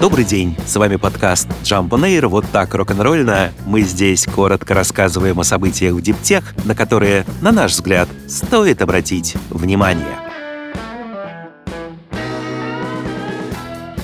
Добрый день, с вами подкаст Jump on Air, вот так рок-н-ролльно. Мы здесь коротко рассказываем о событиях в Диптех, на которые, на наш взгляд, стоит обратить внимание.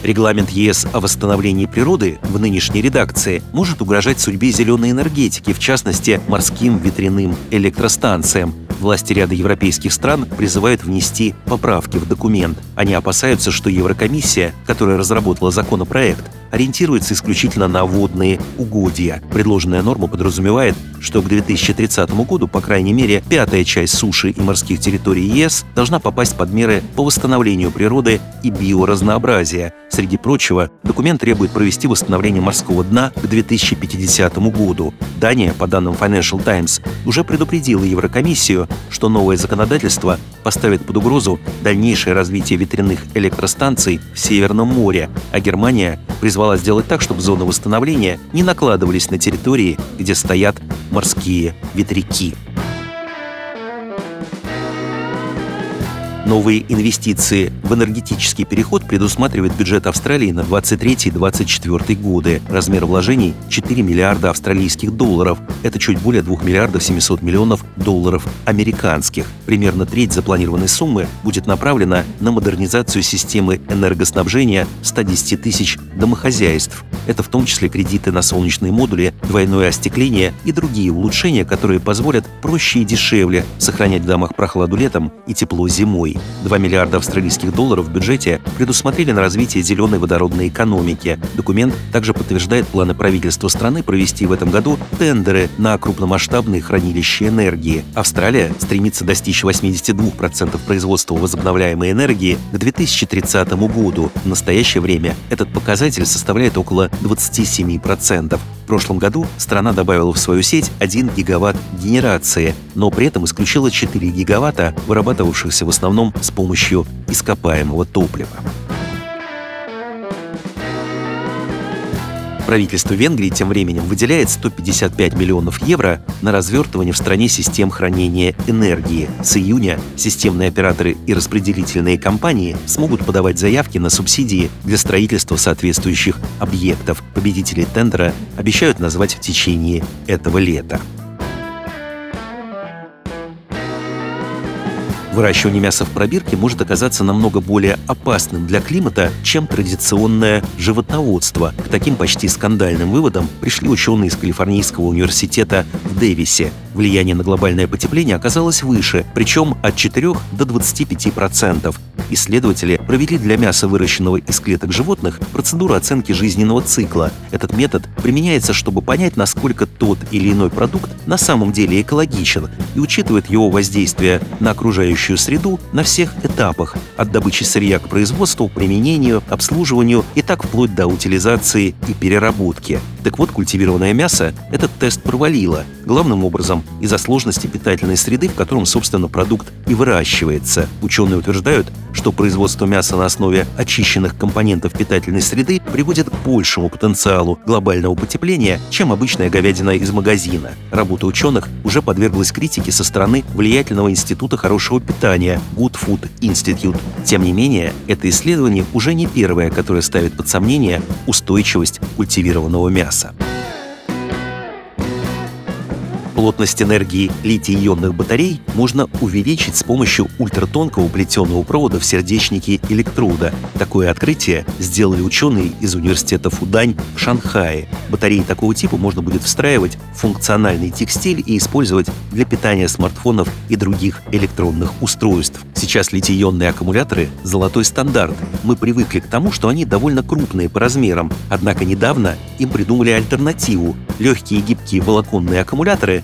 Регламент ЕС о восстановлении природы в нынешней редакции может угрожать судьбе зеленой энергетики, в частности, морским ветряным электростанциям. Власти ряда европейских стран призывают внести поправки в документ. Они опасаются, что Еврокомиссия, которая разработала законопроект, ориентируется исключительно на водные угодья. Предложенная норма подразумевает, что к 2030 году, по крайней мере, пятая часть суши и морских территорий ЕС должна попасть под меры по восстановлению природы и биоразнообразия. Среди прочего, документ требует провести восстановление морского дна к 2050 году. Дания, по данным Financial Times, уже предупредила Еврокомиссию, что новое законодательство поставит под угрозу дальнейшее развитие ветряных электростанций в Северном море, а Германия призвала сделать так, чтобы зоны восстановления не накладывались на территории, где стоят морские ветряки. Новые инвестиции в энергетический переход предусматривает бюджет Австралии на 23-24 годы. Размер вложений – 4 миллиарда австралийских долларов. Это чуть более 2 миллиардов 700 миллионов долларов американских. Примерно треть запланированной суммы будет направлена на модернизацию системы энергоснабжения 110 тысяч домохозяйств. Это в том числе кредиты на солнечные модули, двойное остекление и другие улучшения, которые позволят проще и дешевле сохранять в домах прохладу летом и тепло зимой. 2 миллиарда австралийских долларов в бюджете предусмотрели на развитие зеленой водородной экономики. Документ также подтверждает планы правительства страны провести в этом году тендеры на крупномасштабные хранилища энергии. Австралия стремится достичь 82% производства возобновляемой энергии к 2030 году. В настоящее время этот показатель составляет около 27%. В прошлом году страна добавила в свою сеть 1 гигаватт генерации, но при этом исключила 4 гигаватта, вырабатывавшихся в основном с помощью ископаемого топлива. Правительство Венгрии тем временем выделяет 155 миллионов евро на развертывание в стране систем хранения энергии. С июня системные операторы и распределительные компании смогут подавать заявки на субсидии для строительства соответствующих объектов. Победители тендера обещают назвать в течение этого лета. Выращивание мяса в пробирке может оказаться намного более опасным для климата, чем традиционное животноводство. К таким почти скандальным выводам пришли ученые из Калифорнийского университета в Дэвисе. Влияние на глобальное потепление оказалось выше, причем от 4 до 25 процентов. Исследователи провели для мяса, выращенного из клеток животных, процедуру оценки жизненного цикла. Этот метод применяется, чтобы понять, насколько тот или иной продукт на самом деле экологичен и учитывает его воздействие на окружающую среду на всех этапах, от добычи сырья к производству, применению, обслуживанию и так вплоть до утилизации и переработки. Так вот, культивированное мясо этот тест провалило, главным образом из-за сложности питательной среды, в котором, собственно, продукт и выращивается. Ученые утверждают, что производство мяса на основе очищенных компонентов питательной среды приводит к большему потенциалу глобального потепления, чем обычная говядина из магазина. Работа ученых уже подверглась критике со стороны влиятельного института хорошего питания Good Food Institute. Тем не менее, это исследование уже не первое, которое ставит под сомнение устойчивость культивированного мяса. WhatsApp. Плотность энергии литий-ионных батарей можно увеличить с помощью ультратонкого плетеного провода в сердечнике электрода. Такое открытие сделали ученые из университета Фудань в Шанхае. Батареи такого типа можно будет встраивать в функциональный текстиль и использовать для питания смартфонов и других электронных устройств. Сейчас литий-ионные аккумуляторы – золотой стандарт. Мы привыкли к тому, что они довольно крупные по размерам. Однако недавно им придумали альтернативу – легкие гибкие волоконные аккумуляторы,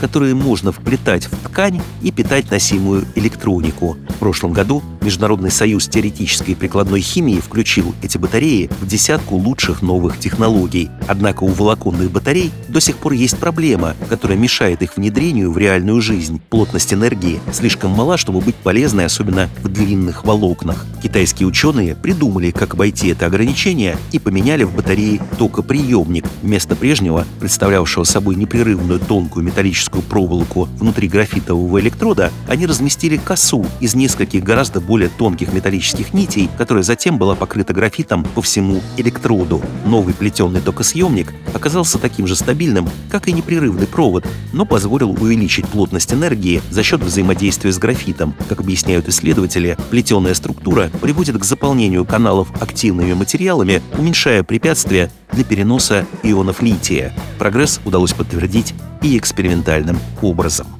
которые можно вплетать в ткань и питать носимую электронику. В прошлом году Международный союз теоретической и прикладной химии включил эти батареи в десятку лучших новых технологий. Однако у волоконных батарей до сих пор есть проблема, которая мешает их внедрению в реальную жизнь. Плотность энергии слишком мала, чтобы быть полезной, особенно в длинных волокнах. Китайские ученые придумали, как обойти это ограничение и поменяли в батареи токоприемник. Вместо прежнего, представлявшего собой непрерывную тонкую металлическую металлическую проволоку внутри графитового электрода, они разместили косу из нескольких гораздо более тонких металлических нитей, которая затем была покрыта графитом по всему электроду. Новый плетеный токосъемник оказался таким же стабильным, как и непрерывный провод, но позволил увеличить плотность энергии за счет взаимодействия с графитом. Как объясняют исследователи, плетеная структура приводит к заполнению каналов активными материалами, уменьшая препятствия для переноса ионов лития. Прогресс удалось подтвердить и экспериментальным образом.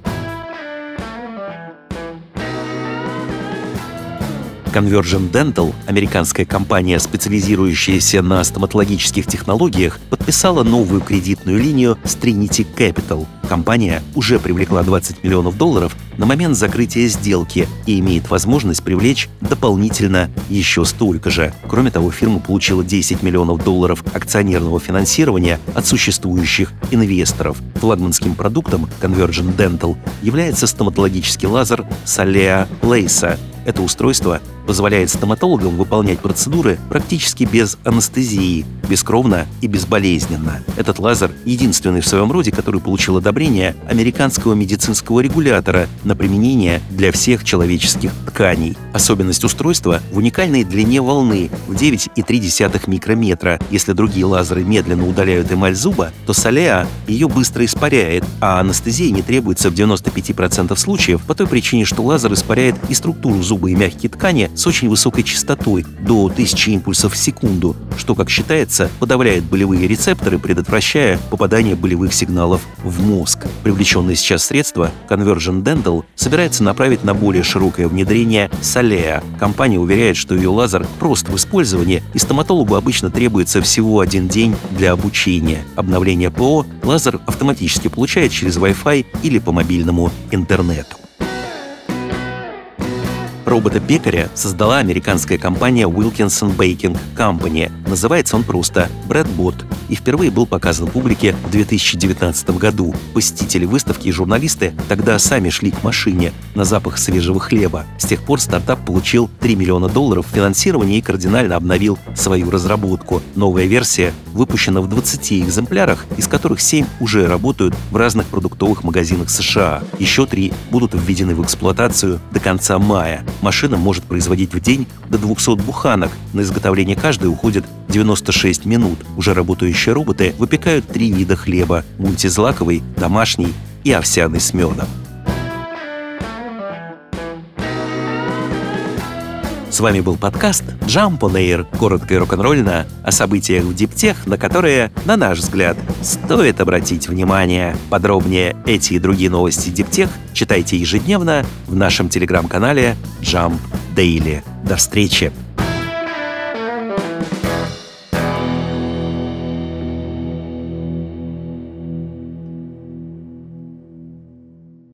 Convergent Dental, американская компания, специализирующаяся на стоматологических технологиях, подписала новую кредитную линию с Trinity Capital. Компания уже привлекла 20 миллионов долларов на момент закрытия сделки и имеет возможность привлечь дополнительно еще столько же. Кроме того, фирма получила 10 миллионов долларов акционерного финансирования от существующих инвесторов. Флагманским продуктом Convergent Dental является стоматологический лазер Salea Laser. Это устройство позволяет стоматологам выполнять процедуры практически без анестезии, бескровно и безболезненно. Этот лазер единственный в своем роде, который получил одобрение американского медицинского регулятора на применение для всех человеческих тканей. Особенность устройства в уникальной длине волны в 9,3 микрометра. Если другие лазеры медленно удаляют эмаль зуба, то Солеа ее быстро испаряет, а анестезия не требуется в 95% случаев по той причине, что лазер испаряет и структуру зуба и мягкие ткани с очень высокой частотой, до 1000 импульсов в секунду, что, как считается, подавляет болевые рецепторы, предотвращая попадание болевых сигналов в мозг. Привлеченные сейчас средства Convergent Dental собирается направить на более широкое внедрение Солеа. Компания уверяет, что ее лазер прост в использовании, и стоматологу обычно требуется всего один день для обучения. Обновление ПО лазер автоматически получает через Wi-Fi или по мобильному интернету. Робота-пекаря создала американская компания Wilkinson Baking Company. Называется он просто Breadbot и впервые был показан публике в 2019 году. Посетители выставки и журналисты тогда сами шли к машине на запах свежего хлеба. С тех пор стартап получил 3 миллиона долларов финансирования и кардинально обновил свою разработку. Новая версия выпущена в 20 экземплярах, из которых 7 уже работают в разных продуктовых магазинах США. Еще три будут введены в эксплуатацию до конца мая. Машина может производить в день до 200 буханок. На изготовление каждой уходит 96 минут. Уже работающие роботы выпекают три вида хлеба – мультизлаковый, домашний и овсяный с медом. С вами был подкаст Jump on Air, коротко и рок-н-ролльно о событиях в диптех, на которые, на наш взгляд, стоит обратить внимание. Подробнее эти и другие новости диптех читайте ежедневно в нашем телеграм-канале Jump Daily. До встречи!